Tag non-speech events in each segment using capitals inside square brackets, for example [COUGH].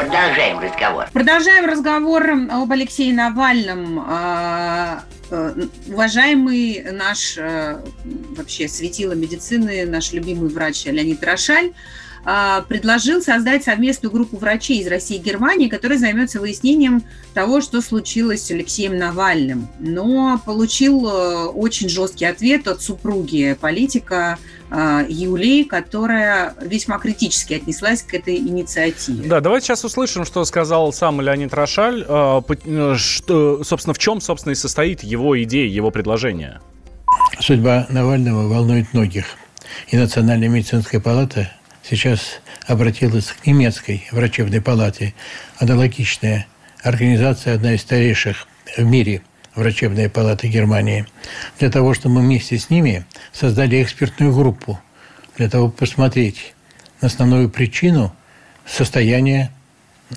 Продолжаем разговор. Продолжаем разговор об Алексее Навальном. А, э, Уважаемый наш э, вообще светило медицины, наш любимый врач Леонид Рошаль а, предложил создать совместную группу врачей из России и Германии, которая займется выяснением того, что случилось с Алексеем Навальным. Но получил э, очень жесткий ответ от супруги политика э, Юлии, которая весьма критически отнеслась к этой инициативе. Да, давайте сейчас услышим, что сказал сам Леонид Рошаль, э, по- что, собственно, в чем, собственно, и состоит его идея, его предложение. Судьба Навального волнует многих. И Национальная медицинская палата сейчас обратилась к немецкой врачебной палате. Аналогичная организация, одна из старейших в мире врачебная палата Германии, для того, чтобы мы вместе с ними создали экспертную группу, для того, чтобы посмотреть на основную причину состояния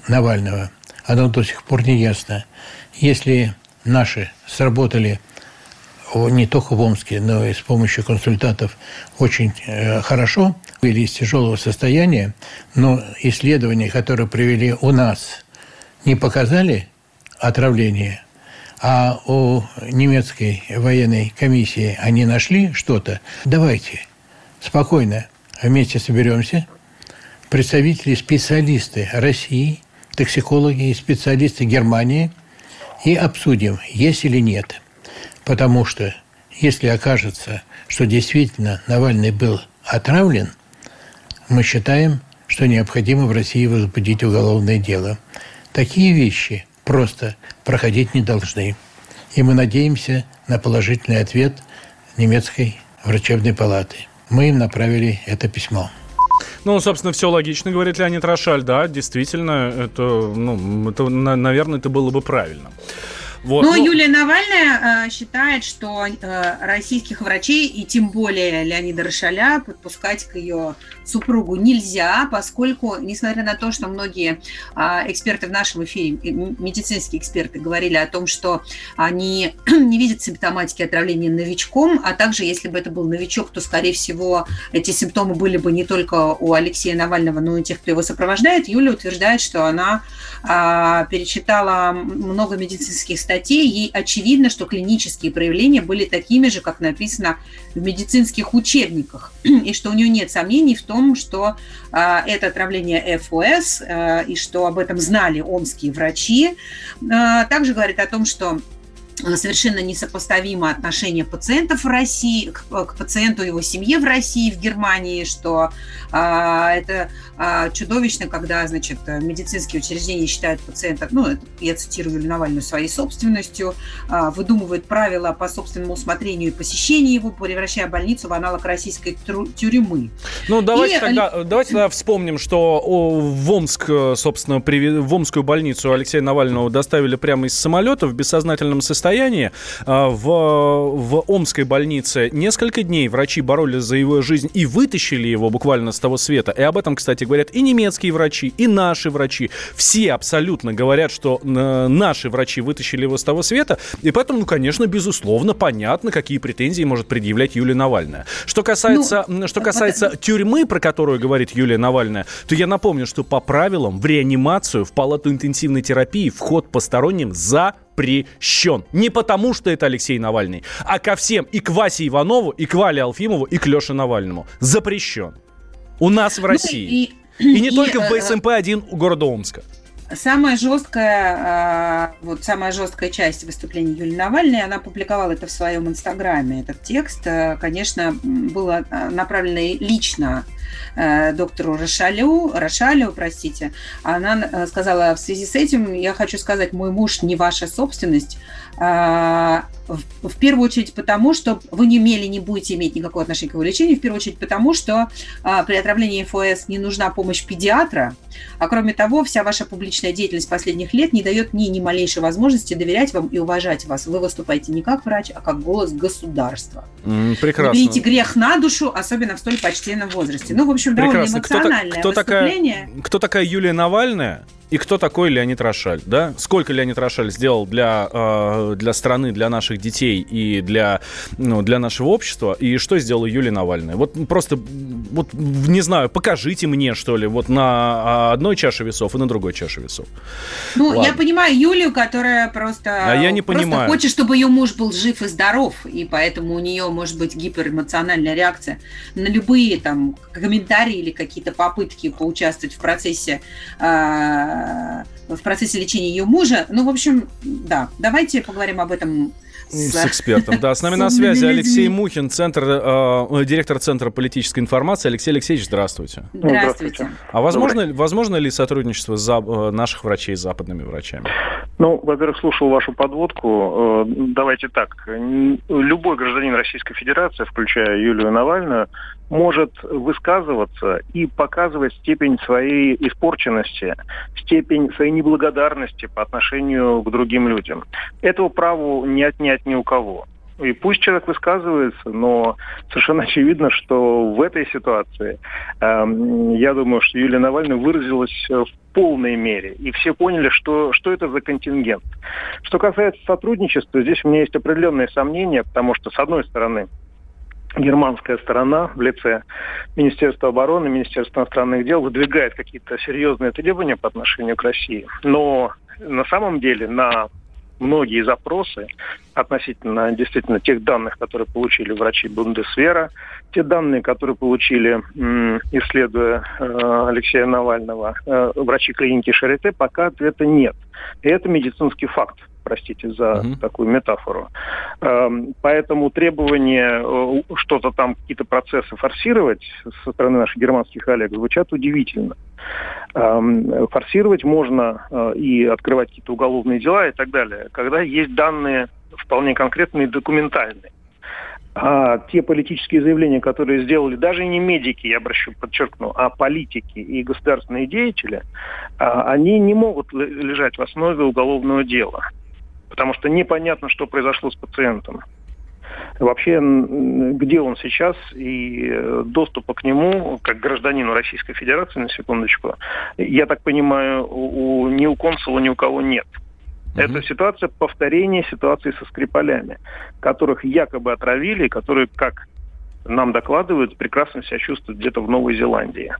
Навального. Оно до сих пор не ясно. Если наши сработали не только в Омске, но и с помощью консультантов очень э, хорошо, вывели из тяжелого состояния, но исследования, которые провели у нас, не показали отравление, а у немецкой военной комиссии они нашли что-то. Давайте спокойно вместе соберемся, представители, специалисты России, токсикологи и специалисты Германии, и обсудим, есть или нет. Потому что если окажется, что действительно Навальный был отравлен, мы считаем, что необходимо в России возбудить уголовное дело. Такие вещи просто проходить не должны. И мы надеемся на положительный ответ немецкой врачебной палаты. Мы им направили это письмо. Ну, собственно, все логично, говорит Леонид Рошаль, да, действительно, это, ну, это, на- наверное, это было бы правильно. Вот, Но ну, Юлия Навальная э, считает, что э, российских врачей и тем более Леонида Рошаля подпускать к ее супругу нельзя, поскольку, несмотря на то, что многие э, эксперты в нашем эфире, медицинские эксперты, говорили о том, что они [CLEARS THROAT] не видят симптоматики отравления новичком, а также, если бы это был новичок, то, скорее всего, эти симптомы были бы не только у Алексея Навального, но и тех, кто его сопровождает. Юля утверждает, что она а, перечитала много медицинских статей, ей очевидно, что клинические проявления были такими же, как написано в медицинских учебниках, [CLEARS THROAT] и что у нее нет сомнений в том, что а, это отравление ФОС, а, и что об этом знали омские врачи. А, также говорит о том, что а, совершенно несопоставимо отношение пациентов в России к, к пациенту его семье в России, в Германии, что а, это чудовищно, когда, значит, медицинские учреждения считают пациента, ну, это, я цитирую Юлию Навальную, своей собственностью, а, выдумывают правила по собственному усмотрению и посещению его, превращая больницу в аналог российской тюрьмы. Ну, давайте И- тогда, давайте тогда вспомним, что в Омск, э, собственно, в Омскую больницу Алексея Навального доставили прямо из самолета в бессознательном состоянии. А, В, в Омской больнице несколько дней врачи боролись за его жизнь и вытащили его буквально с того света. И об этом, кстати, говорят и немецкие врачи, и наши врачи. Все абсолютно говорят, что э, наши врачи вытащили его с того света. И поэтому, ну, конечно, безусловно, понятно, какие претензии может предъявлять Юлия Навальная. Что касается, м, что вот касается тюрьмы, про которую говорит Юлия Навальная, то я напомню, что по правилам в реанимацию, в палату интенсивной терапии вход посторонним запрещен. Не потому, что это Алексей Навальный, а ко всем, и к Васе Иванову, и к Вале Алфимову, и к Леше Навальному. Запрещен. У нас в Ну, России. и- И не и, только в э, БСМП-1 у города Омска. Самая жесткая, а, вот самая жесткая часть выступления Юлии Навальной, она публиковала это в своем инстаграме. Этот текст, э, конечно, было э, направлено лично э, доктору Рошалю, Рошалю, простите. Она сказала, в связи с этим я хочу сказать, мой муж не ваша собственность, а, в, в первую очередь потому, что вы не имели, не будете иметь никакого отношения к его лечению, в первую очередь потому, что а, при отравлении ФОС не нужна помощь педиатра, а кроме того, вся ваша публичная деятельность последних лет не дает мне ни малейшей возможности доверять вам и уважать вас. Вы выступаете не как врач, а как голос государства. Прекрасно. Берите грех на душу, особенно в столь почтенном возрасте. Ну, в общем, довольно прекрасно. эмоциональное кто, кто выступление. Такая, кто такая Юлия Навальная? И кто такой Леонид Рошаль, да? Сколько Леонид Рошаль сделал для, э, для страны, для наших детей и для, ну, для нашего общества, и что сделала Юлия Навальная? Вот просто, вот, не знаю, покажите мне, что ли, вот на одной чаше весов и на другой чаше весов. Ну, Ладно. я понимаю Юлию, которая просто, а я не просто понимаю. хочет, чтобы ее муж был жив и здоров, и поэтому у нее может быть гиперэмоциональная реакция на любые там комментарии или какие-то попытки поучаствовать в процессе э, в процессе лечения ее мужа. Ну, в общем, да, давайте поговорим об этом с, с экспертом. Да, с нами на связи Алексей Мухин, центр, э, директор Центра политической информации. Алексей Алексеевич, здравствуйте. Здравствуйте. А возможно, возможно ли сотрудничество за, э, наших врачей с западными врачами? Ну, во-первых, слушал вашу подводку. Э, давайте так. Любой гражданин Российской Федерации, включая Юлию Навальную, может высказываться и показывать степень своей испорченности, степень своей неблагодарности по отношению к другим людям. Этого права не отнять ни у кого. И пусть человек высказывается, но совершенно очевидно, что в этой ситуации, э, я думаю, что Юлия Навальная выразилась в полной мере. И все поняли, что, что это за контингент. Что касается сотрудничества, здесь у меня есть определенные сомнения, потому что, с одной стороны, германская сторона в лице Министерства обороны, Министерства иностранных дел выдвигает какие-то серьезные требования по отношению к России. Но на самом деле на многие запросы относительно действительно тех данных, которые получили врачи Бундесвера, те данные, которые получили, исследуя э, Алексея Навального, э, врачи клиники Шарите, пока ответа нет. И это медицинский факт простите за угу. такую метафору. Эм, поэтому требование э, что-то там, какие-то процессы форсировать со стороны наших германских коллег звучат удивительно. Эм, форсировать можно э, и открывать какие-то уголовные дела и так далее, когда есть данные вполне конкретные документальные. А те политические заявления, которые сделали даже не медики, я обращу, подчеркну, а политики и государственные деятели, а, они не могут лежать в основе уголовного дела потому что непонятно, что произошло с пациентом. Вообще, где он сейчас и э, доступа к нему, как гражданину Российской Федерации, на секундочку, я так понимаю, у, ни у консула, ни у кого нет. Uh-huh. Это ситуация повторения ситуации со Скрипалями, которых якобы отравили, которые, как нам докладывают, прекрасно себя чувствуют где-то в Новой Зеландии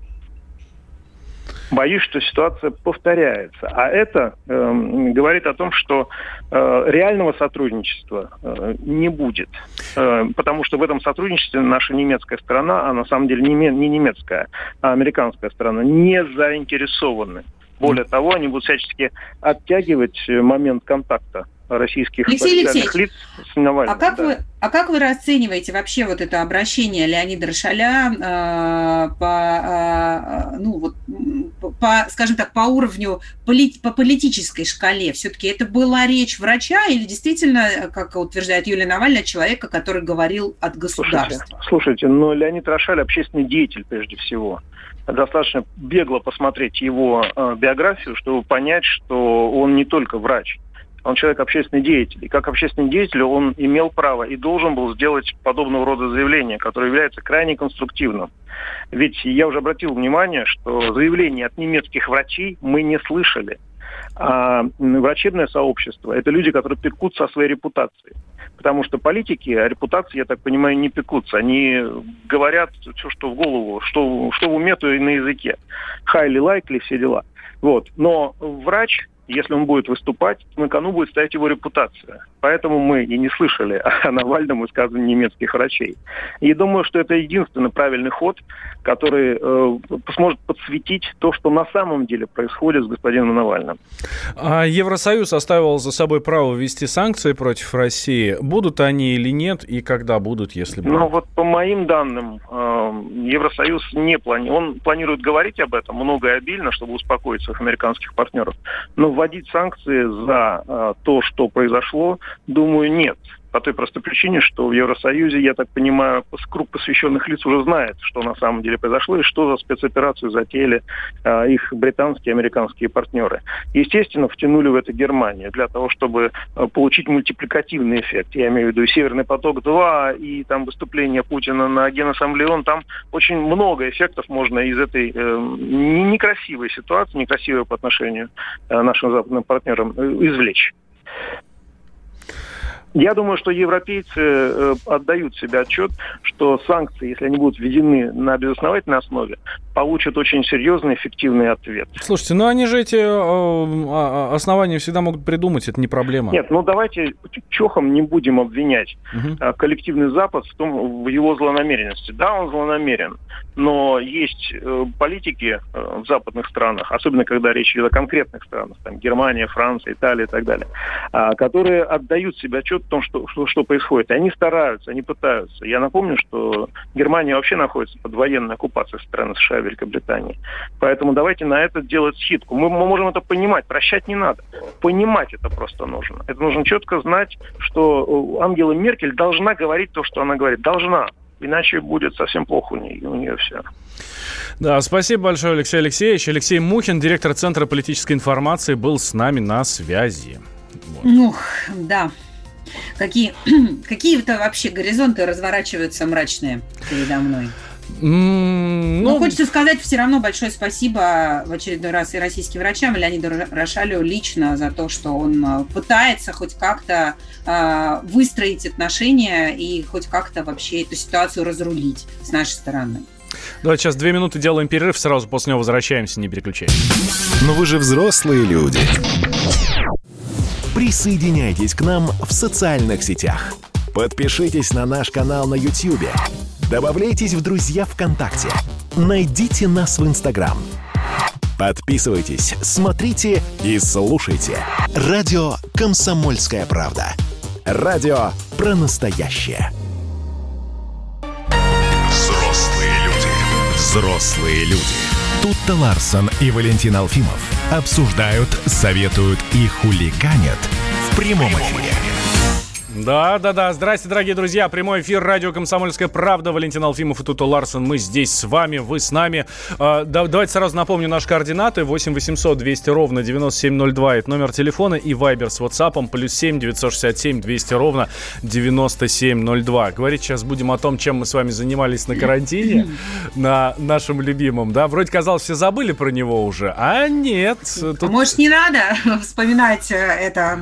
боюсь, что ситуация повторяется. А это э, говорит о том, что э, реального сотрудничества э, не будет. Э, потому что в этом сотрудничестве наша немецкая сторона, а на самом деле не, не немецкая, а американская сторона, не заинтересованы. Более того, они будут всячески оттягивать момент контакта российских Алексей Алексеевич, лиц с Навальным. А как, да. вы, а как вы расцениваете вообще вот это обращение Леонида Рошаля э, по, э, ну, вот, по, скажем так, по уровню, по политической шкале? Все-таки это была речь врача или действительно, как утверждает Юлия Навальная, человека, который говорил от государства? Слушайте, слушайте но Леонид Рошаль общественный деятель прежде всего достаточно бегло посмотреть его э, биографию, чтобы понять, что он не только врач. Он человек общественный деятель. И как общественный деятель он имел право и должен был сделать подобного рода заявление, которое является крайне конструктивным. Ведь я уже обратил внимание, что заявления от немецких врачей мы не слышали. А врачебное сообщество – это люди, которые пекутся о своей репутации. Потому что политики о репутации, я так понимаю, не пекутся. Они говорят все, что в голову, что, что в уме, то и на языке. Хайли, лайкли, все дела. Вот. Но врач если он будет выступать, на кону будет стоять его репутация. Поэтому мы и не слышали [LAUGHS] о Навальном высказывании немецких врачей. И думаю, что это единственный правильный ход, который э, сможет подсветить то, что на самом деле происходит с господином Навальным. А Евросоюз оставил за собой право ввести санкции против России. Будут они или нет, и когда будут, если будут? Ну вот по моим данным, э, Евросоюз не планирует. Он планирует говорить об этом много и обильно, чтобы успокоить своих американских партнеров. Но вводить санкции за э, то, что произошло, думаю, нет. По той простой причине, что в Евросоюзе, я так понимаю, круг посвященных лиц уже знает, что на самом деле произошло и что за спецоперацию затеяли э, их британские и американские партнеры. Естественно, втянули в это Германию для того, чтобы э, получить мультипликативный эффект. Я имею в виду и «Северный поток-2», и там выступление Путина на Генассамблее. Он там очень много эффектов можно из этой э, некрасивой ситуации, некрасивой по отношению э, нашим западным партнерам э, извлечь. Я думаю, что европейцы э, отдают себе отчет, что санкции, если они будут введены на безосновательной основе, получат очень серьезный эффективный ответ. Слушайте, ну они же эти э, а, а, основания всегда могут придумать, это не проблема. Нет, ну давайте чохом не будем обвинять угу. коллективный Запад в том, в его злонамеренности. Да, он злонамерен, но есть политики в западных странах, особенно когда речь идет о конкретных странах, там Германия, Франция, Италия и так далее, а, которые отдают себе отчет в том, что, что, что происходит. И они стараются, они пытаются. Я напомню, что Германия вообще находится под военной оккупацией страны США и Великобритании. Поэтому давайте на это делать скидку. Мы, мы можем это понимать, прощать не надо. Понимать это просто нужно. Это нужно четко знать, что э, Ангела Меркель должна говорить то, что она говорит. Должна. Иначе будет совсем плохо у нее, у нее все. Да, спасибо большое, Алексей Алексеевич. Алексей Мухин, директор Центра политической информации, был с нами на связи. Вот. Ну, да. Какие, [CLEARS THROAT] какие-то вообще горизонты разворачиваются мрачные передо мной. Mm, ну, Но хочется сказать все равно большое спасибо в очередной раз и российским врачам, и Леониду Рошалю лично за то, что он э, пытается хоть как-то э, выстроить отношения и хоть как-то вообще эту ситуацию разрулить с нашей стороны. Давайте сейчас две минуты делаем перерыв, сразу после него возвращаемся, не переключайтесь. Но вы же взрослые люди. Присоединяйтесь к нам в социальных сетях. Подпишитесь на наш канал на YouTube. Добавляйтесь в друзья ВКонтакте. Найдите нас в Инстаграм. Подписывайтесь, смотрите и слушайте. Радио «Комсомольская правда». Радио про настоящее. Взрослые люди. Взрослые люди. Тут-то Ларсон и Валентин Алфимов обсуждают, советуют и хулиганят в прямом эфире. Да, да, да. Здрасте, дорогие друзья. Прямой эфир радио Комсомольская правда. Валентин Алфимов и Туто Ларсон. Мы здесь с вами, вы с нами. А, да, давайте сразу напомню наши координаты. 8 800 200 ровно 9702. Это номер телефона и вайбер с WhatsApp. Плюс 7 967 200 ровно 9702. Говорить сейчас будем о том, чем мы с вами занимались на карантине. [LAUGHS] На нашем любимом. Да, вроде казалось, все забыли про него уже. А нет. Тут... Может, не надо вспоминать э, это,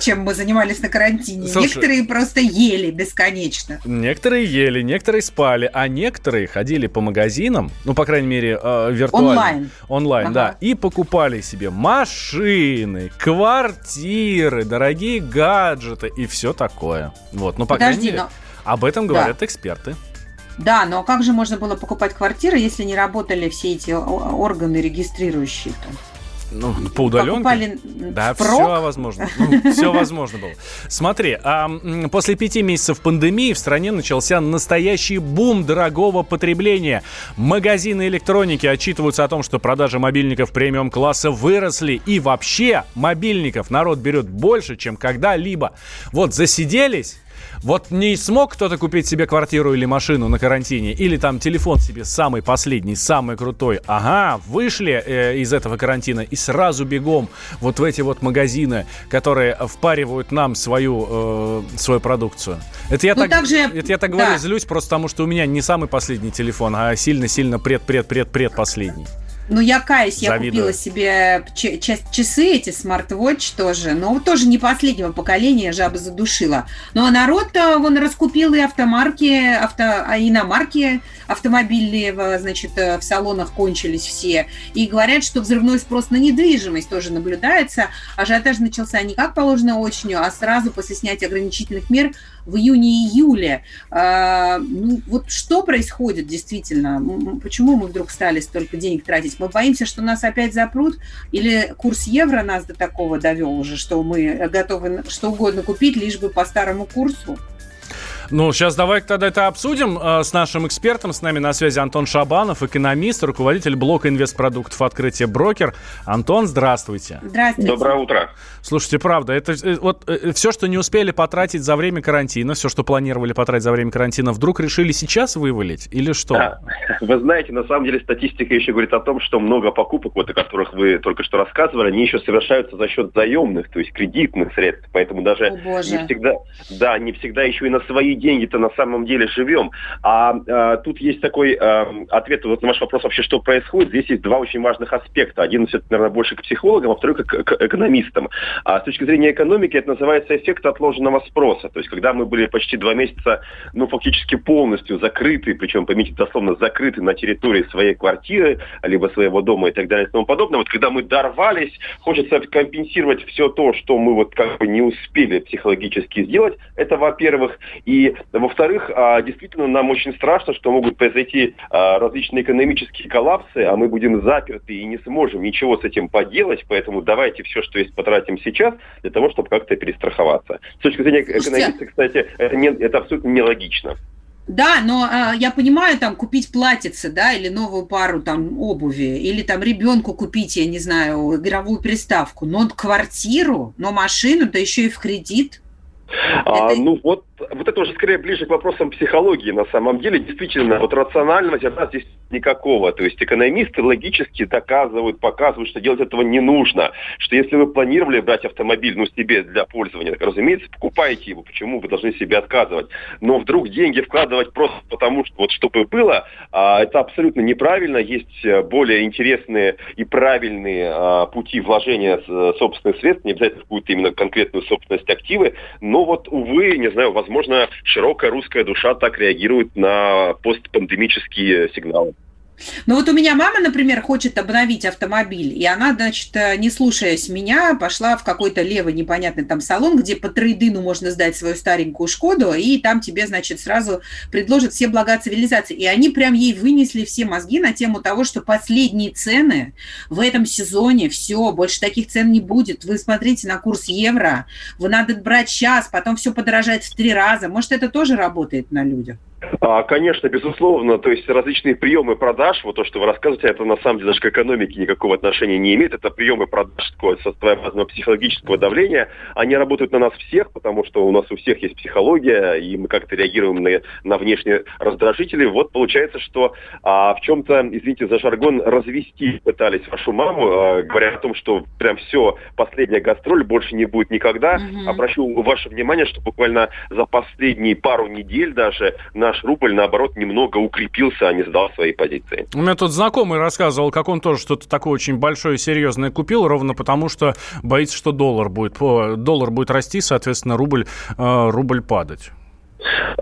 чем мы занимались на карантине. Слушай, Некоторые просто ели бесконечно. Некоторые ели, некоторые спали, а некоторые ходили по магазинам, ну, по крайней мере, э, виртуально. Онлайн. Онлайн, ага. да. И покупали себе машины, квартиры, дорогие гаджеты и все такое. Вот, ну, по Подожди, крайней мере, но... об этом говорят да. эксперты. Да, но как же можно было покупать квартиры, если не работали все эти органы регистрирующие-то? Ну, по удаленке? Покупали да, все возможно. Ну, все возможно было. Смотри, а, после пяти месяцев пандемии в стране начался настоящий бум дорогого потребления. Магазины электроники отчитываются о том, что продажи мобильников премиум-класса выросли. И вообще мобильников народ берет больше, чем когда-либо. Вот засиделись, вот не смог кто-то купить себе квартиру или машину на карантине, или там телефон себе самый последний, самый крутой. Ага, вышли э, из этого карантина и сразу бегом вот в эти вот магазины, которые впаривают нам свою, э, свою продукцию. Это я, ну, так, также, это я так да. говорю, злюсь просто потому, что у меня не самый последний телефон, а сильно-сильно пред-пред-пред-пред последний. Ну, я каюсь, я Завидую. купила себе часы, эти смарт-вотч тоже, но тоже не последнего поколения, жаба задушила. Но народ, э, он раскупил и автомарки, авто, а иномарки автомобильные, значит, э, в салонах кончились все. И говорят, что взрывной спрос на недвижимость тоже наблюдается. Ажиотаж начался не как положено осенью, а сразу после снятия ограничительных мер в июне-июле. А, ну, вот что происходит действительно? Почему мы вдруг стали столько денег тратить? Мы боимся, что нас опять запрут? Или курс евро нас до такого довел уже, что мы готовы что угодно купить, лишь бы по старому курсу? Ну, сейчас давай тогда это обсудим э, с нашим экспертом. С нами на связи Антон Шабанов, экономист, руководитель блока инвестпродуктов «Открытие брокер». Антон, здравствуйте. Здравствуйте. Доброе утро. Слушайте, правда, это э, вот э, все, что не успели потратить за время карантина, все, что планировали потратить за время карантина, вдруг решили сейчас вывалить или что? Да. [LAUGHS] Вы знаете, на самом деле статистика еще говорит о том, что много покупок, вот о которых вы только что рассказывали, они еще совершаются за счет заемных, то есть кредитных средств. Поэтому даже О, не всегда, да, не всегда еще и на свои деньги-то на самом деле живем. А, а тут есть такой а, ответ вот на ваш вопрос вообще, что происходит. Здесь есть два очень важных аспекта. Один, все наверное, больше к психологам, а второй к, к экономистам. А с точки зрения экономики это называется эффект отложенного спроса. То есть когда мы были почти два месяца, ну, фактически полностью закрыты, причем, поймите, дословно закрыты на территории своей квартиры, либо своего дома и так далее и тому подобное. Вот когда мы дорвались, хочется компенсировать все то, что мы вот как бы не успели психологически сделать. Это, во-первых. И, во-вторых, а, действительно, нам очень страшно, что могут произойти а, различные экономические коллапсы, а мы будем заперты и не сможем ничего с этим поделать, поэтому давайте все, что есть, потратим сейчас для того, чтобы как-то перестраховаться. С точки зрения экономиста, кстати, это, не, это абсолютно нелогично. Да, но э, я понимаю, там, купить платьице, да, или новую пару там обуви, или там ребенку купить, я не знаю, игровую приставку, но квартиру, но машину, да еще и в кредит. А, это... Ну вот вот это уже скорее ближе к вопросам психологии на самом деле. Действительно, вот рационального зерна здесь никакого. То есть экономисты логически доказывают, показывают, что делать этого не нужно. Что если вы планировали брать автомобиль, ну, себе для пользования, так, разумеется, покупайте его. Почему вы должны себе отказывать? Но вдруг деньги вкладывать просто потому, что вот чтобы было, а, это абсолютно неправильно. Есть э, более интересные и правильные а, пути вложения собственных средств, не обязательно какую-то именно конкретную собственность активы. Но вот, увы, не знаю, возможно, возможно, широкая русская душа так реагирует на постпандемические сигналы. Ну вот у меня мама, например, хочет обновить автомобиль, и она, значит, э, не слушаясь меня, пошла в какой-то левый непонятный там салон, где по трейдину можно сдать свою старенькую Шкоду, и там тебе, значит, сразу предложат все блага цивилизации. И они прям ей вынесли все мозги на тему того, что последние цены в этом сезоне, все, больше таких цен не будет. Вы смотрите на курс евро, вы надо брать сейчас, потом все подорожает в три раза. Может, это тоже работает на людях? А, конечно, безусловно. То есть различные приемы продаж, вот то, что вы рассказываете, это на самом деле даже к экономике никакого отношения не имеет. Это приемы продаж такое своеобразного психологического давления. Они работают на нас всех, потому что у нас у всех есть психология, и мы как-то реагируем на, на внешние раздражители. Вот получается, что а, в чем-то, извините за жаргон, развести пытались вашу маму, а, говоря о том, что прям все, последняя гастроль больше не будет никогда. Mm-hmm. Обращу ваше внимание, что буквально за последние пару недель даже на наш рубль, наоборот, немного укрепился, а не сдал свои позиции. У меня тут знакомый рассказывал, как он тоже что-то такое очень большое и серьезное купил, ровно потому что боится, что доллар будет, доллар будет расти, соответственно, рубль, э, рубль падать.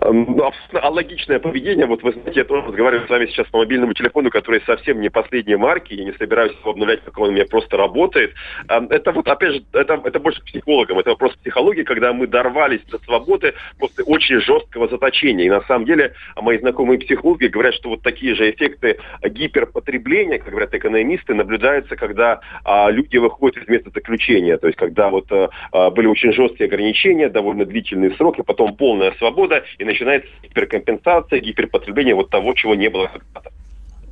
Эм, ну, алогичное поведение. Вот вы знаете, я тоже разговариваю с вами сейчас по мобильному телефону, который совсем не последней марки, я не собираюсь его обновлять, пока он у меня просто работает. Эм, это вот, опять же, это, это больше к психологам, это вопрос психологии, когда мы дорвались до свободы после очень жесткого заточения. И на самом деле мои знакомые психологи говорят, что вот такие же эффекты гиперпотребления, как говорят экономисты, наблюдаются, когда а, люди выходят из места заключения. То есть, когда вот а, были очень жесткие ограничения, довольно длительные сроки, потом полная свобода, года, и начинается гиперкомпенсация, гиперпотребление вот того, чего не было когда-то.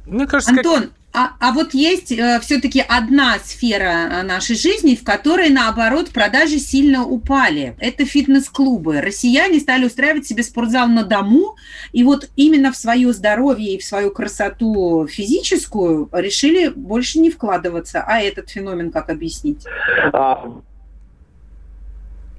Мне кажется, Антон, как... а, а вот есть э, все-таки одна сфера э, нашей жизни, в которой, наоборот, продажи сильно упали. Это фитнес-клубы. Россияне стали устраивать себе спортзал на дому, и вот именно в свое здоровье и в свою красоту физическую решили больше не вкладываться. А этот феномен как объяснить?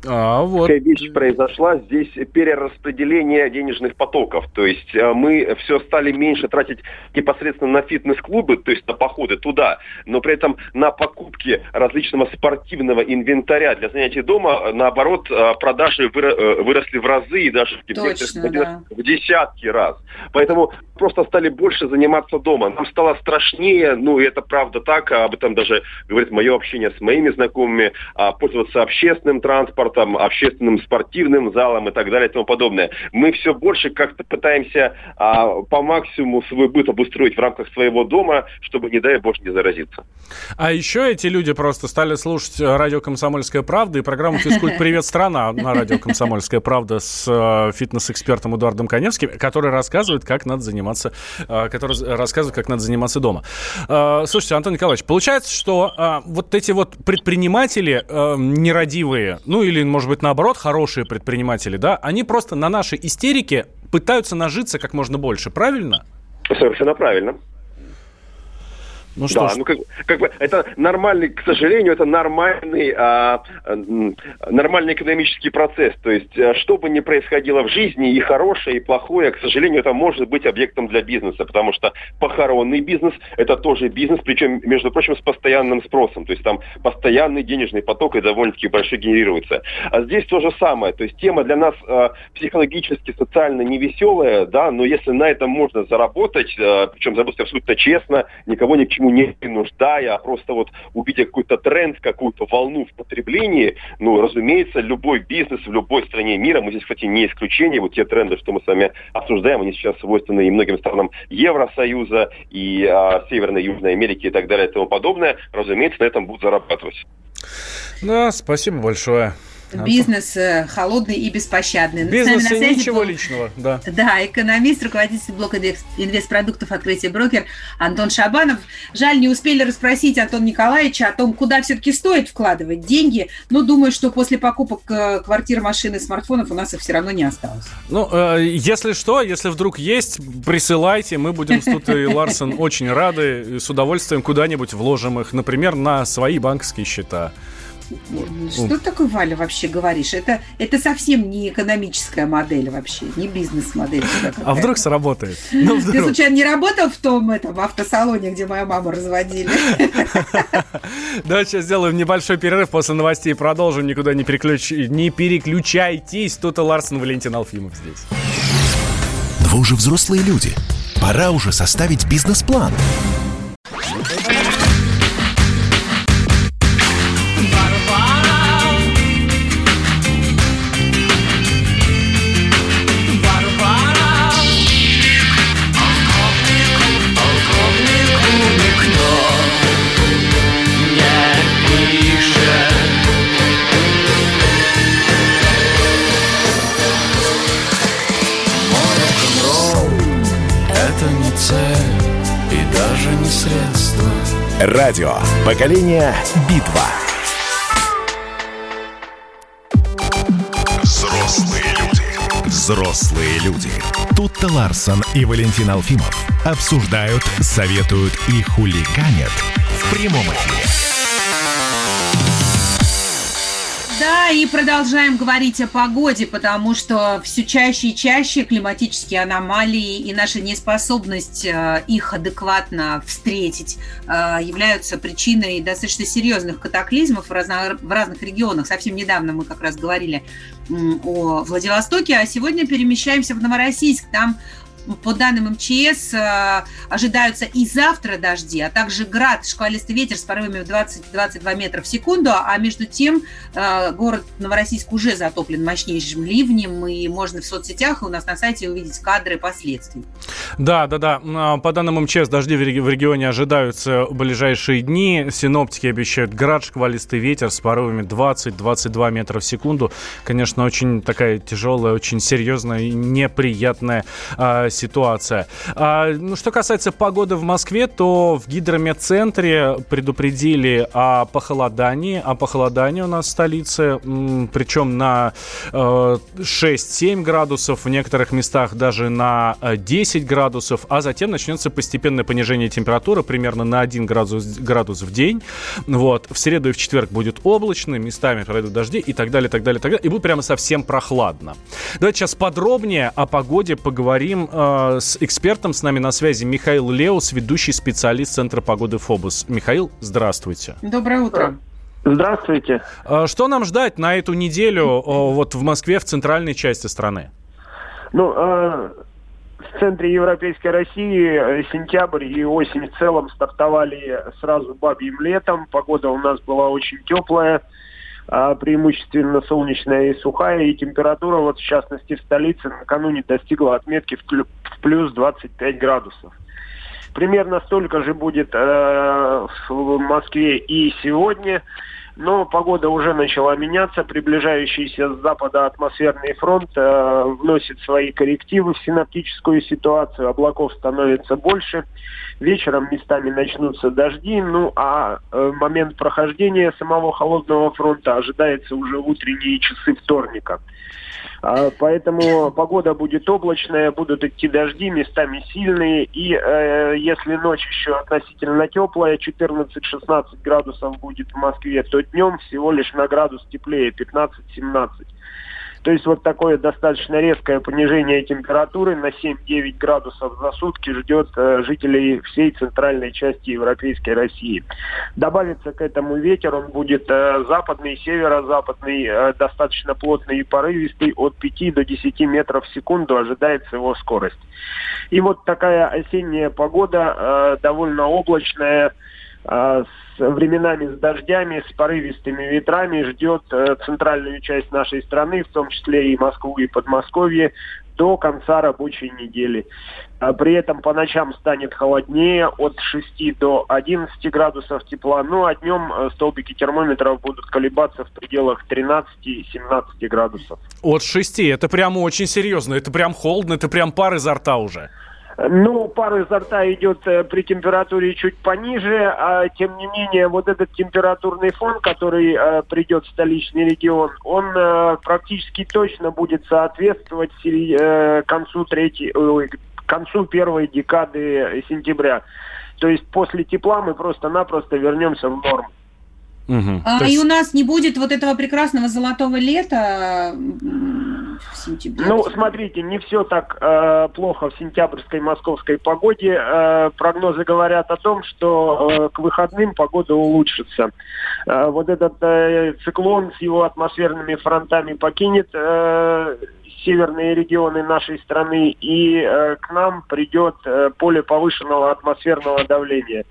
А, а, вот. Такая вещь произошла. Здесь перераспределение денежных потоков. То есть э, мы все стали меньше тратить непосредственно на фитнес-клубы, то есть на походы туда, но при этом на покупки различного спортивного инвентаря для занятий дома, э, наоборот, э, продажи выросли в разы и даже Точно, да. в десятки раз. Поэтому просто стали больше заниматься дома. Нам стало страшнее, ну и это правда так, об этом даже говорит мое общение с моими знакомыми, а, пользоваться общественным транспортом, спортом, общественным спортивным залом и так далее и тому подобное. Мы все больше как-то пытаемся а, по максимуму свой быт обустроить в рамках своего дома, чтобы, не дай боже, не заразиться. А еще эти люди просто стали слушать радио «Комсомольская правда» и программу «Физкульт. Привет, страна» на радио «Комсомольская правда» с э, фитнес-экспертом Эдуардом Коневским, который рассказывает, как надо заниматься, э, который рассказывает, как надо заниматься дома. Э, слушайте, Антон Николаевич, получается, что вот эти вот предприниматели нерадивые, ну или, может быть, наоборот, хорошие предприниматели, да, они просто на нашей истерике пытаются нажиться как можно больше, правильно? Совершенно правильно. Ну что да, ж. ну как, как бы это нормальный, к сожалению, это нормальный, а, нормальный экономический процесс. То есть, а, что бы ни происходило в жизни, и хорошее, и плохое, к сожалению, это может быть объектом для бизнеса, потому что похоронный бизнес – это тоже бизнес, причем, между прочим, с постоянным спросом. То есть там постоянный денежный поток и довольно-таки большой генерируется. А здесь то же самое. То есть тема для нас а, психологически, социально невеселая, да, но если на этом можно заработать, а, причем заработать абсолютно честно, никого ни к чему чему не принуждая, а просто вот увидя какой-то тренд, какую-то волну в потреблении, ну, разумеется, любой бизнес в любой стране мира, мы здесь, кстати, не исключение, вот те тренды, что мы с вами обсуждаем, они сейчас свойственны и многим странам Евросоюза, и а, Северной, Южной Америки и так далее и тому подобное, разумеется, на этом будут зарабатывать. Да, спасибо большое. Бизнес э, холодный и беспощадный. Бизнес и ничего был, личного, да. Да, экономист, руководитель блока инвестпродуктов «Открытие брокер» Антон Шабанов. Жаль, не успели расспросить Антона Николаевича о том, куда все-таки стоит вкладывать деньги, но думаю, что после покупок э, квартир, машины, смартфонов у нас их все равно не осталось. Ну, э, если что, если вдруг есть, присылайте, мы будем с Тутой Ларсен очень рады, с удовольствием куда-нибудь вложим их, например, на свои банковские счета. Что ну. такое, Валя, вообще говоришь? Это, это совсем не экономическая модель вообще, не бизнес-модель. А вдруг сработает? [LAUGHS] Ну, вдруг. Ты случайно не работал в том этом автосалоне, где мою маму разводили? Да, [LAUGHS] сейчас сделаем небольшой перерыв после новостей. Продолжим. Никуда не, переключ... не переключайтесь. Тут и Ларсен Валентин Алфимов здесь. Вы уже взрослые люди. Пора уже составить бизнес-план. Радио. Поколение. Битва. Взрослые люди. Взрослые люди. Тут-то Ларсон и Валентин Алфимов обсуждают, советуют и хулиганят в прямом эфире. Да, и продолжаем говорить о погоде, потому что все чаще и чаще климатические аномалии и наша неспособность э, их адекватно встретить э, являются причиной достаточно серьезных катаклизмов в разных, в разных регионах. Совсем недавно мы как раз говорили о Владивостоке, а сегодня перемещаемся в Новороссийск. Там по данным МЧС, э, ожидаются и завтра дожди, а также град, шквалистый ветер с порывами в 20-22 метра в секунду, а между тем э, город Новороссийск уже затоплен мощнейшим ливнем, и можно в соцсетях и у нас на сайте увидеть кадры последствий. Да, да, да. А, по данным МЧС, дожди в регионе ожидаются в ближайшие дни. Синоптики обещают град, шквалистый ветер с порывами 20-22 метра в секунду. Конечно, очень такая тяжелая, очень серьезная и неприятная а, ситуация. А, ну, что касается погоды в Москве, то в гидрометцентре предупредили о похолодании. О похолодании у нас в столице, причем на э, 6-7 градусов, в некоторых местах даже на 10 э, градусов, а затем начнется постепенное понижение температуры примерно на 1 градус, градус в день. Вот. В среду и в четверг будет облачно, местами пройдут дожди и так далее, так далее, так далее. И будет прямо совсем прохладно. Давайте сейчас подробнее о погоде поговорим э, с экспертом с нами на связи Михаил Леус, ведущий специалист Центра погоды ФОБУС. Михаил, здравствуйте. Доброе утро. Здравствуйте. Э, что нам ждать на эту неделю э, вот в Москве, в центральной части страны? Ну, э, в центре Европейской России э, сентябрь и осень в целом стартовали сразу бабьим летом. Погода у нас была очень теплая. а, преимущественно солнечная и сухая, и температура, вот в частности в столице, накануне достигла отметки в плюс 25 градусов. Примерно столько же будет э, в Москве и сегодня. Но погода уже начала меняться. Приближающийся с запада атмосферный фронт э, вносит свои коррективы в синаптическую ситуацию. Облаков становится больше. Вечером местами начнутся дожди. Ну а э, момент прохождения самого холодного фронта ожидается уже в утренние часы вторника. А, поэтому погода будет облачная, будут идти дожди, местами сильные. И э, если ночь еще относительно теплая, 14-16 градусов будет в Москве, то днем всего лишь на градус теплее, 15-17. То есть вот такое достаточно резкое понижение температуры на 7-9 градусов за сутки ждет э, жителей всей центральной части Европейской России. Добавится к этому ветер, он будет э, западный, северо-западный, э, достаточно плотный и порывистый, от 5 до 10 метров в секунду ожидается его скорость. И вот такая осенняя погода, довольно облачная, э, временами с дождями, с порывистыми ветрами ждет э, центральную часть нашей страны, в том числе и Москву, и Подмосковье, до конца рабочей недели. А при этом по ночам станет холоднее, от 6 до 11 градусов тепла, ну а днем э, столбики термометров будут колебаться в пределах 13-17 градусов. От 6, это прямо очень серьезно, это прям холодно, это прям пар изо рта уже. Ну, пар изо рта идет э, при температуре чуть пониже, а тем не менее вот этот температурный фон, который э, придет в столичный регион, он э, практически точно будет соответствовать э, концу третьей, э, концу первой декады сентября. То есть после тепла мы просто-напросто вернемся в норму. Угу. А, есть... И у нас не будет вот этого прекрасного золотого лета в сентябре? Ну, смотрите, не все так э, плохо в сентябрьской московской погоде. Э, прогнозы говорят о том, что э, к выходным погода улучшится. Э, вот этот э, циклон с его атмосферными фронтами покинет э, северные регионы нашей страны, и э, к нам придет э, поле повышенного атмосферного давления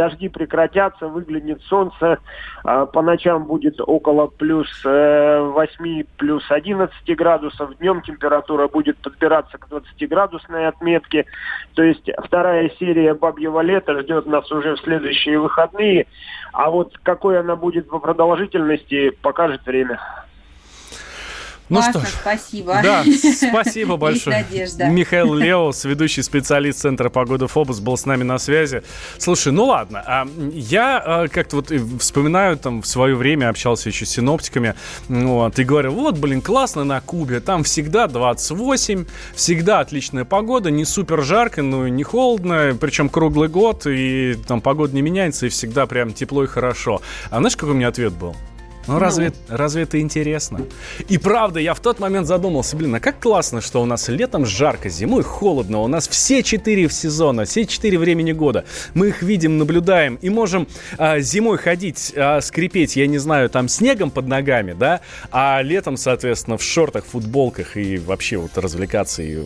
дожди прекратятся, выглянет солнце, а, по ночам будет около плюс 8, э, плюс 11 градусов, днем температура будет подбираться к 20-градусной отметке, то есть вторая серия бабьего лета ждет нас уже в следующие выходные, а вот какой она будет по продолжительности, покажет время. Ну Классно, что спасибо. Да, [LAUGHS] спасибо большое. Михаил [LAUGHS] Леос, ведущий специалист Центра погоды Фобус, был с нами на связи. Слушай, ну ладно, а я а, как-то вот вспоминаю, там в свое время общался еще с синоптиками, вот, и говорю, вот, блин, классно на Кубе, там всегда 28, всегда отличная погода, не супер жарко, но не холодно, причем круглый год, и там погода не меняется, и всегда прям тепло и хорошо. А знаешь, какой у меня ответ был? Ну, разве, ну. разве это интересно? И правда, я в тот момент задумался, блин, а как классно, что у нас летом жарко, зимой холодно, у нас все четыре сезона, все четыре времени года. Мы их видим, наблюдаем и можем а, зимой ходить, а, скрипеть, я не знаю, там снегом под ногами, да, а летом, соответственно, в шортах, футболках и вообще вот развлекаться и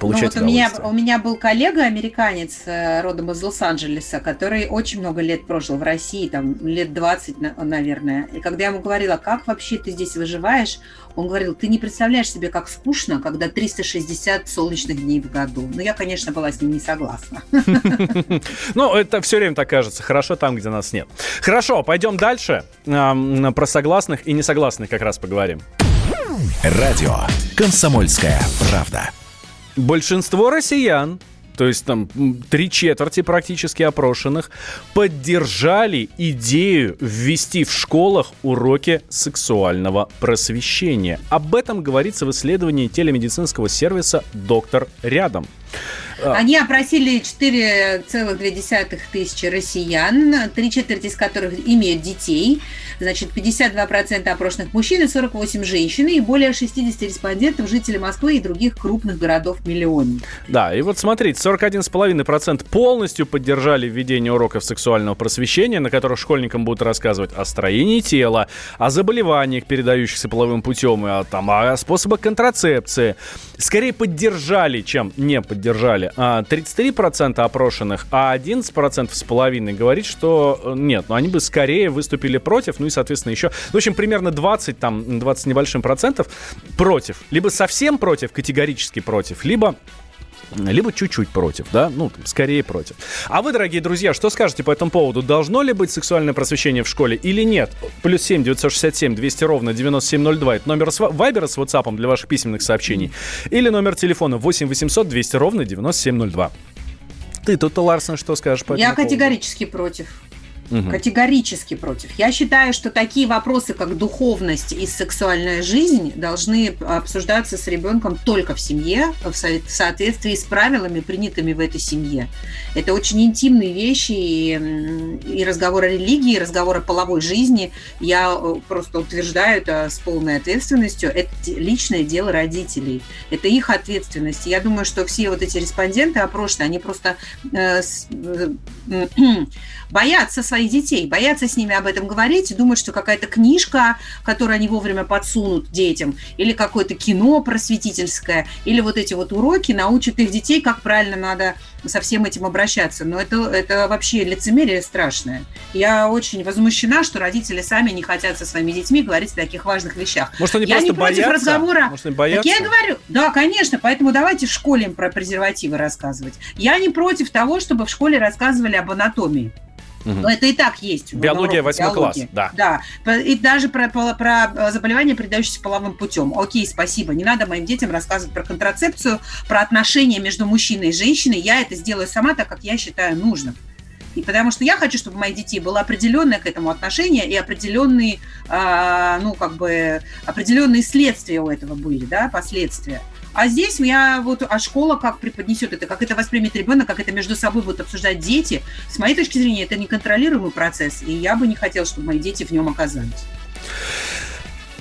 получать ну, вот у меня, у меня был коллега, американец, э, родом из Лос-Анджелеса, который очень много лет прожил в России, там лет 20, наверное. И когда я ему говорила, как вообще ты здесь выживаешь, он говорил, ты не представляешь себе, как скучно, когда 360 солнечных дней в году. Ну, я, конечно, была с ним не согласна. [LAUGHS] Ну, это все время так кажется. Хорошо там, где нас нет. Хорошо, пойдем дальше. Про согласных и несогласных как раз поговорим. Радио «Комсомольская правда». Большинство россиян то есть там три четверти практически опрошенных, поддержали идею ввести в школах уроки сексуального просвещения. Об этом говорится в исследовании телемедицинского сервиса «Доктор рядом». А. Они опросили 4,2 тысячи россиян, три четверти из которых имеют детей. Значит, 52% опрошенных мужчин и 48 женщин, и более 60 респондентов жители Москвы и других крупных городов-миллионников. Да, и вот смотрите, 41,5% полностью поддержали введение уроков сексуального просвещения, на которых школьникам будут рассказывать о строении тела, о заболеваниях, передающихся половым путем, и о, там, о способах контрацепции. Скорее поддержали, чем не поддержали сказали, 33% а, опрошенных, а 11% с половиной говорит, что э, нет, но они бы скорее выступили против, ну и, соответственно, еще, ну, в общем, примерно 20, там, 20 небольшим процентов против. Либо совсем против, категорически против, либо либо чуть-чуть против, да, ну, скорее против. А вы, дорогие друзья, что скажете по этому поводу? Должно ли быть сексуальное просвещение в школе или нет? Плюс 7 967 200 ровно 9702. Это номер Вайбера с WhatsApp для ваших письменных сообщений. Или номер телефона 8 800 200 ровно 9702. Ты тут, Ларсон, что скажешь по этому Я категорически поводу? против. Угу. Категорически против. Я считаю, что такие вопросы, как духовность и сексуальная жизнь, должны обсуждаться с ребенком только в семье, в соответствии с правилами, принятыми в этой семье. Это очень интимные вещи, и, и разговор о религии, и разговор о половой жизни. Я э, просто утверждаю это с полной ответственностью. Это личное дело родителей. Это их ответственность. Я думаю, что все вот эти респонденты опрошенные, они просто э, э, [CLEARS THROAT] боятся своих детей, боятся с ними об этом говорить и думают, что какая-то книжка, которую они вовремя подсунут детям, или какое-то кино просветительское, или вот эти вот уроки научат их детей, как правильно надо со всем этим обращаться. Но это, это вообще лицемерие страшное. Я очень возмущена, что родители сами не хотят со своими детьми говорить о таких важных вещах. Может, они я просто не против боятся? разговора. Может, они боятся? Так я говорю, да, конечно, поэтому давайте в школе им про презервативы рассказывать. Я не против того, чтобы в школе рассказывали об анатомии. Угу. Это и так есть. Биология, восьмой класс, да. Да, и даже про, про, про заболевания, передающиеся половым путем. Окей, спасибо. Не надо моим детям рассказывать про контрацепцию, про отношения между мужчиной и женщиной. Я это сделаю сама так, как я считаю нужным. И потому что я хочу, чтобы у моих детей было определенное к этому отношение и определенные, э, ну, как бы, определенные следствия у этого были, да, последствия. А здесь я вот, а школа как преподнесет это, как это воспримет ребенок, как это между собой будут обсуждать дети. С моей точки зрения, это неконтролируемый процесс, и я бы не хотела, чтобы мои дети в нем оказались.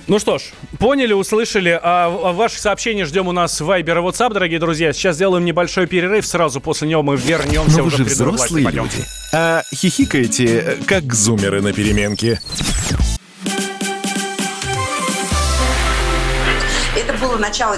Ну что ж, поняли, услышали. А, а ваши сообщения ждем у нас в Viber и WhatsApp, дорогие друзья. Сейчас сделаем небольшой перерыв. Сразу после него мы вернемся Но вы же взрослые люди. А хихикаете, как зумеры на переменке. было начало.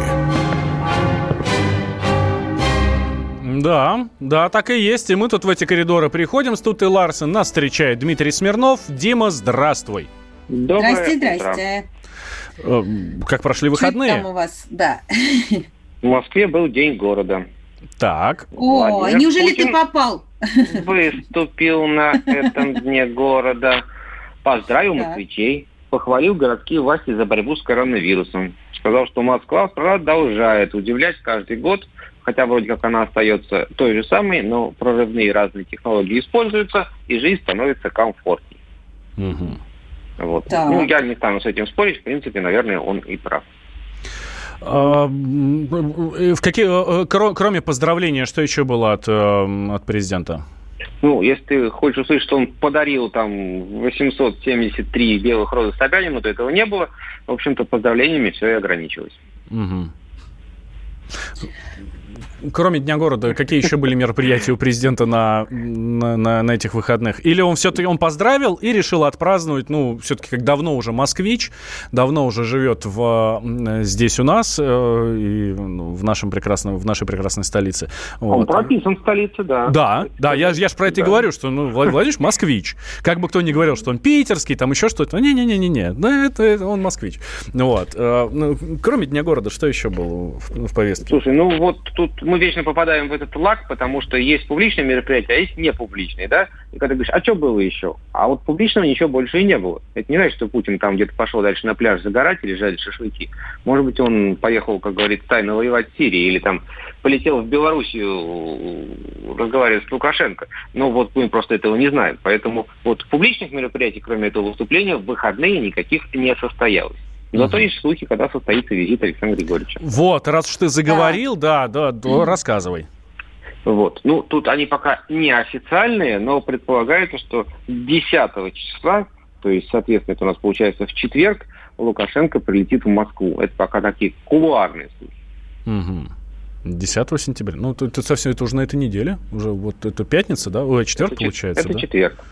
Да, да, так и есть. И мы тут в эти коридоры приходим с Тут и Ларсен. Нас встречает Дмитрий Смирнов. Дима, здравствуй. Доброе здрасте, здрасте. Э, как прошли выходные? Что там у вас? Да. В Москве был день города. Так. О, Владимир неужели Путин ты попал? Выступил на этом дне города. Поздравил так. москвичей. Похвалил городские власти за борьбу с коронавирусом. Сказал, что Москва продолжает удивлять каждый год – хотя вроде как она остается той же самой, но прорывные разные технологии используются, и жизнь становится комфортнее. Угу. Вот. Да. Ну, я не стану с этим спорить, в принципе, наверное, он и прав. А, в какие, э, кроме поздравления, что еще было от, э, от президента? Ну, если ты хочешь услышать, что он подарил там 873 белых розы Собянину, то этого не было. В общем-то, поздравлениями все и ограничилось. Угу. Кроме Дня города, какие еще были мероприятия у президента на, на, на, на этих выходных? Или он все-таки он поздравил и решил отпраздновать, ну, все-таки как давно уже москвич, давно уже живет в, здесь у нас, э, и ну, в, нашем прекрасном, в нашей прекрасной столице. Вот. Он прописан в столице, да. Да, да, я, я же про это да. и говорю, что ну, Владимир москвич. Как бы кто ни говорил, что он питерский, там еще что-то. Не-не-не-не-не, ну, это, это он москвич. Вот. Э, ну, кроме Дня города, что еще было в, в повестке? Слушай, ну вот тут мы вечно попадаем в этот лак, потому что есть публичные мероприятия, а есть непубличные, да? И когда ты говоришь, а что было еще? А вот публичного ничего больше и не было. Это не значит, что Путин там где-то пошел дальше на пляж загорать или жарить шашлыки. Может быть, он поехал, как говорится, тайно воевать в Сирии или там полетел в Белоруссию разговаривать с Лукашенко. Но вот мы просто этого не знаем. Поэтому вот публичных мероприятий, кроме этого выступления, в выходные никаких не состоялось. Зато угу. есть случаи, когда состоится визит Александра Григорьевича. Вот, раз уж ты заговорил, да, да, да, да рассказывай. Вот. Ну, тут они пока не официальные, но предполагается, что 10 числа, то есть, соответственно, это у нас получается в четверг, Лукашенко прилетит в Москву. Это пока такие кулуарные слухи. Угу. 10 сентября. Ну, это, это совсем это уже на этой неделе. Уже вот это пятница, да? Ой, четверг это, получается, это да? четверг.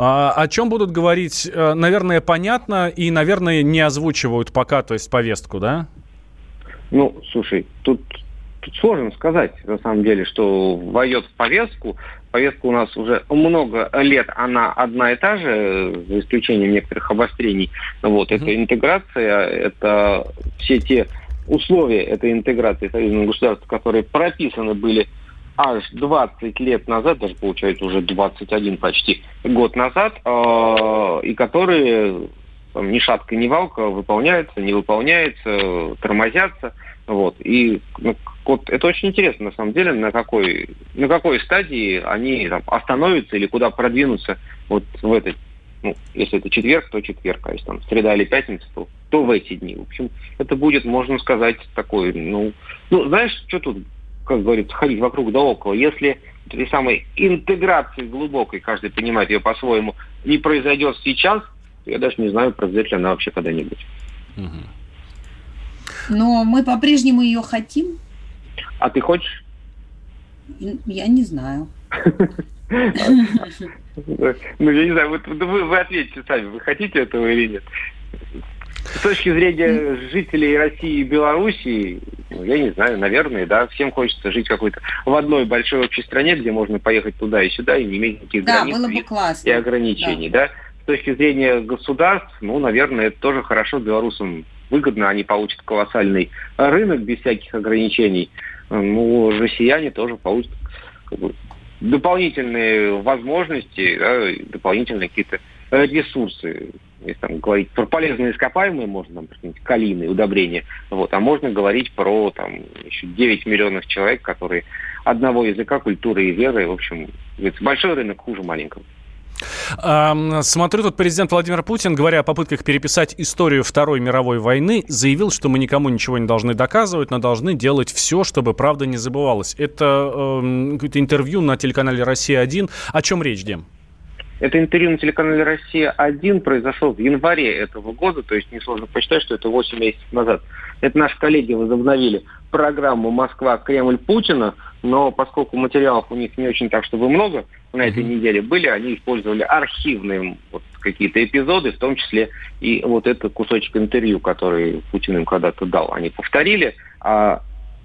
А, о чем будут говорить, э, наверное, понятно и, наверное, не озвучивают пока, то есть повестку, да? Ну, слушай, тут, тут сложно сказать, на самом деле, что войдет в повестку. Повестка у нас уже много лет, она одна и та же, за исключением некоторых обострений. Вот, mm-hmm. это интеграция, это все те условия этой интеграции союзного государства, которые прописаны были аж 20 лет назад, даже получается уже 21 почти год назад, э, и которые там, ни шатка, ни валка выполняются, не выполняются, тормозятся. Вот. И ну, вот это очень интересно, на самом деле, на какой, на какой стадии они там, остановятся или куда продвинутся вот в этой ну, если это четверг, то четверг, а если там среда или пятница, то, то в эти дни. В общем, это будет, можно сказать, такой, ну, ну, знаешь, что тут, как говорится, ходить вокруг да около. Если этой самой интеграции глубокой, каждый понимает ее по-своему, не произойдет сейчас, то я даже не знаю, произойдет ли она вообще когда-нибудь. Но мы по-прежнему ее хотим. А ты хочешь? Я не знаю. [LAUGHS] Ну, я не знаю, вот вы, вы ответите сами, вы хотите этого или нет. С точки зрения жителей России и Белоруссии, ну, я не знаю, наверное, да, всем хочется жить какой-то в одной большой общей стране, где можно поехать туда и сюда и не иметь никаких да, границ было бы классно. и ограничений, да. да. С точки зрения государств, ну, наверное, это тоже хорошо белорусам выгодно, они получат колоссальный рынок без всяких ограничений. Ну, россияне тоже получат как бы, дополнительные возможности, да, дополнительные какие-то ресурсы. Если там говорить про полезные ископаемые, можно там, калийные удобрения, вот, а можно говорить про там, еще 9 миллионов человек, которые одного языка, культуры и веры, в общем, большой рынок хуже маленького. Смотрю, тут президент Владимир Путин, говоря о попытках переписать историю Второй мировой войны, заявил, что мы никому ничего не должны доказывать, но должны делать все, чтобы правда не забывалась. Это э, интервью на телеканале «Россия-1». О чем речь, Дем? Это интервью на телеканале «Россия-1» произошло в январе этого года, то есть несложно посчитать, что это 8 месяцев назад. Это наши коллеги возобновили программу «Москва. Кремль Путина», но поскольку материалов у них не очень так, чтобы много на этой неделе были, они использовали архивные вот, какие-то эпизоды, в том числе и вот этот кусочек интервью, который Путин им когда-то дал. Они повторили, а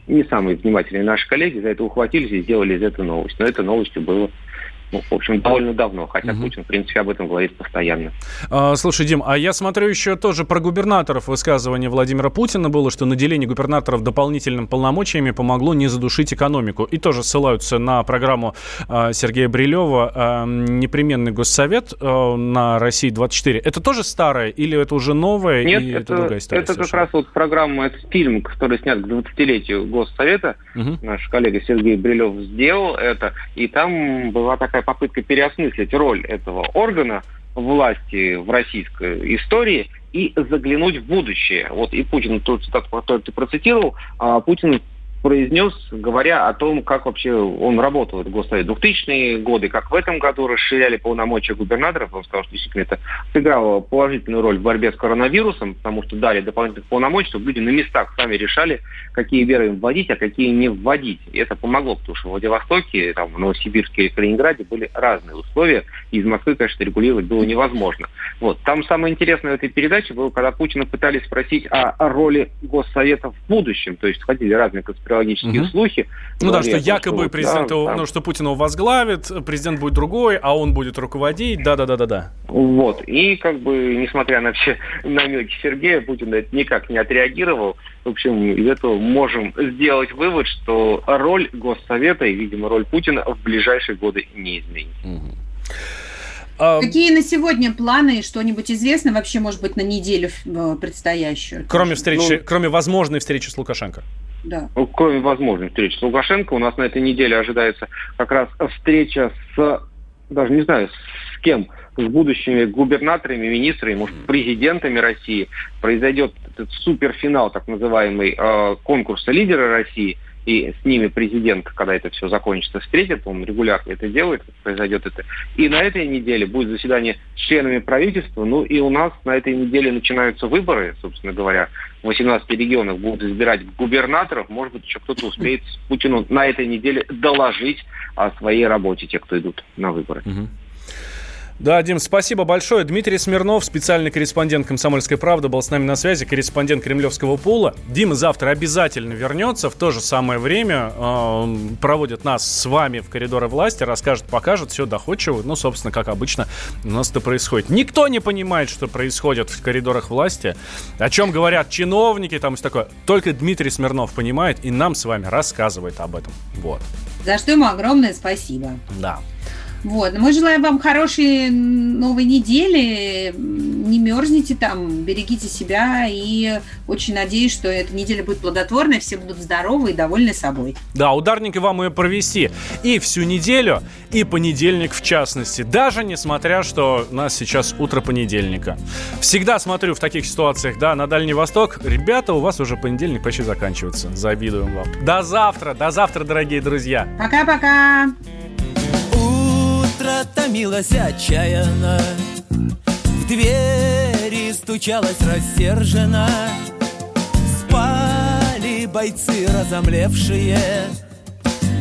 не самые внимательные наши коллеги за это ухватились и сделали из этого новость. Но этой новостью было ну, в общем, довольно давно, хотя угу. Путин, в принципе, об этом говорит постоянно. А, слушай, Дим, а я смотрю еще тоже про губернаторов высказывание Владимира Путина было, что наделение губернаторов дополнительным полномочиями помогло не задушить экономику. И тоже ссылаются на программу а, Сергея Брилева а, «Непременный госсовет» а, на России-24. Это тоже старое или это уже новое? Нет, это, это другая история? Это совершенно? как раз вот программа, это фильм, который снят к 20-летию Госсовета. Угу. Наш коллега Сергей Брилев сделал это. И там была такая попытка переосмыслить роль этого органа власти в российской истории и заглянуть в будущее. Вот и Путин, тот цитату, которую ты процитировал, а Путин произнес, говоря о том, как вообще он работал в Госсовете 2000-е годы, как в этом году расширяли полномочия губернаторов. Он сказал, что действительно это сыграло положительную роль в борьбе с коронавирусом, потому что дали дополнительных полномочий, чтобы люди на местах сами решали, какие меры вводить, а какие не вводить. И это помогло, потому что в Владивостоке, там, в Новосибирске и Калининграде были разные условия, и из Москвы, конечно, регулировать было невозможно. Вот. Там самое интересное в этой передаче было, когда Путина пытались спросить о, о роли Госсовета в будущем, то есть входили разные конспирологии конспирологические угу. слухи. Ну да, что якобы что, президент, да, его, ну, что Путин его возглавит, президент будет другой, а он будет руководить, да-да-да-да-да. Вот, и как бы, несмотря на все намеки Сергея, Путин на это никак не отреагировал. В общем, из этого можем сделать вывод, что роль Госсовета и, видимо, роль Путина в ближайшие годы не изменится. Угу. Какие на сегодня планы? Что-нибудь известно вообще, может быть, на неделю э, предстоящую? Кроме встречи, ну, кроме возможной встречи с Лукашенко. Да. Ну, кроме возможной встречи с Лукашенко, у нас на этой неделе ожидается как раз встреча с, даже не знаю, с кем, с будущими губернаторами, министрами, может, президентами России. Произойдет этот суперфинал, так называемый, э, конкурса лидера России. И с ними президент, когда это все закончится, встретит, он регулярно это делает, произойдет это. И на этой неделе будет заседание с членами правительства, ну и у нас на этой неделе начинаются выборы, собственно говоря, в 18 регионах будут избирать губернаторов, может быть, еще кто-то успеет Путину на этой неделе доложить о своей работе, те, кто идут на выборы. Угу. Да, Дим, спасибо большое. Дмитрий Смирнов, специальный корреспондент «Комсомольской правды», был с нами на связи, корреспондент Кремлевского пула. Дима завтра обязательно вернется в то же самое время, э, проводит нас с вами в коридоры власти, расскажет, покажет, все доходчиво. Ну, собственно, как обычно у нас это происходит. Никто не понимает, что происходит в коридорах власти, о чем говорят чиновники, там и такое. Только Дмитрий Смирнов понимает и нам с вами рассказывает об этом. Вот. За что ему огромное спасибо. Да. Вот. Мы желаем вам хорошей новой недели. Не мерзните там, берегите себя. И очень надеюсь, что эта неделя будет плодотворной, все будут здоровы и довольны собой. Да, ударники вам ее провести и всю неделю, и понедельник в частности. Даже несмотря, что у нас сейчас утро понедельника. Всегда смотрю в таких ситуациях, да, на Дальний Восток. Ребята, у вас уже понедельник почти заканчивается. Завидуем вам. До завтра, до завтра, дорогие друзья. Пока-пока утро томилась отчаянно. В двери стучалась рассерженно. Спали бойцы разомлевшие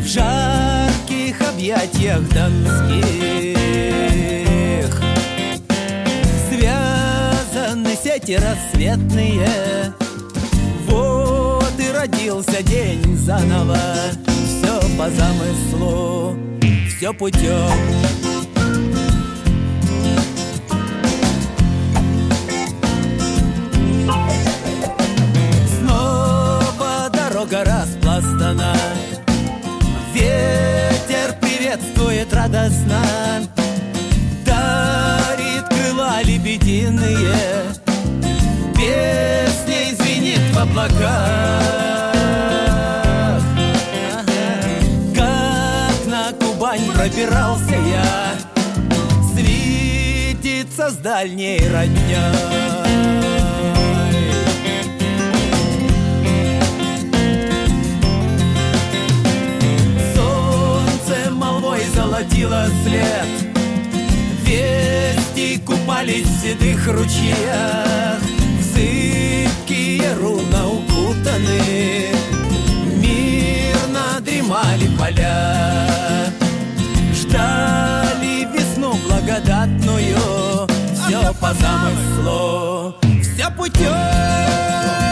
В жарких объятиях донских. Связаны сети рассветные. Вот и родился день заново. Все по замыслу все путем. Снова дорога распластана. Ветер приветствует радостно. Дарит крыла лебединые. Песня звенит в облаках дальней молвой золотило след. Вести купались в седых ручьях. Зыбкие руна Замыслу, все путем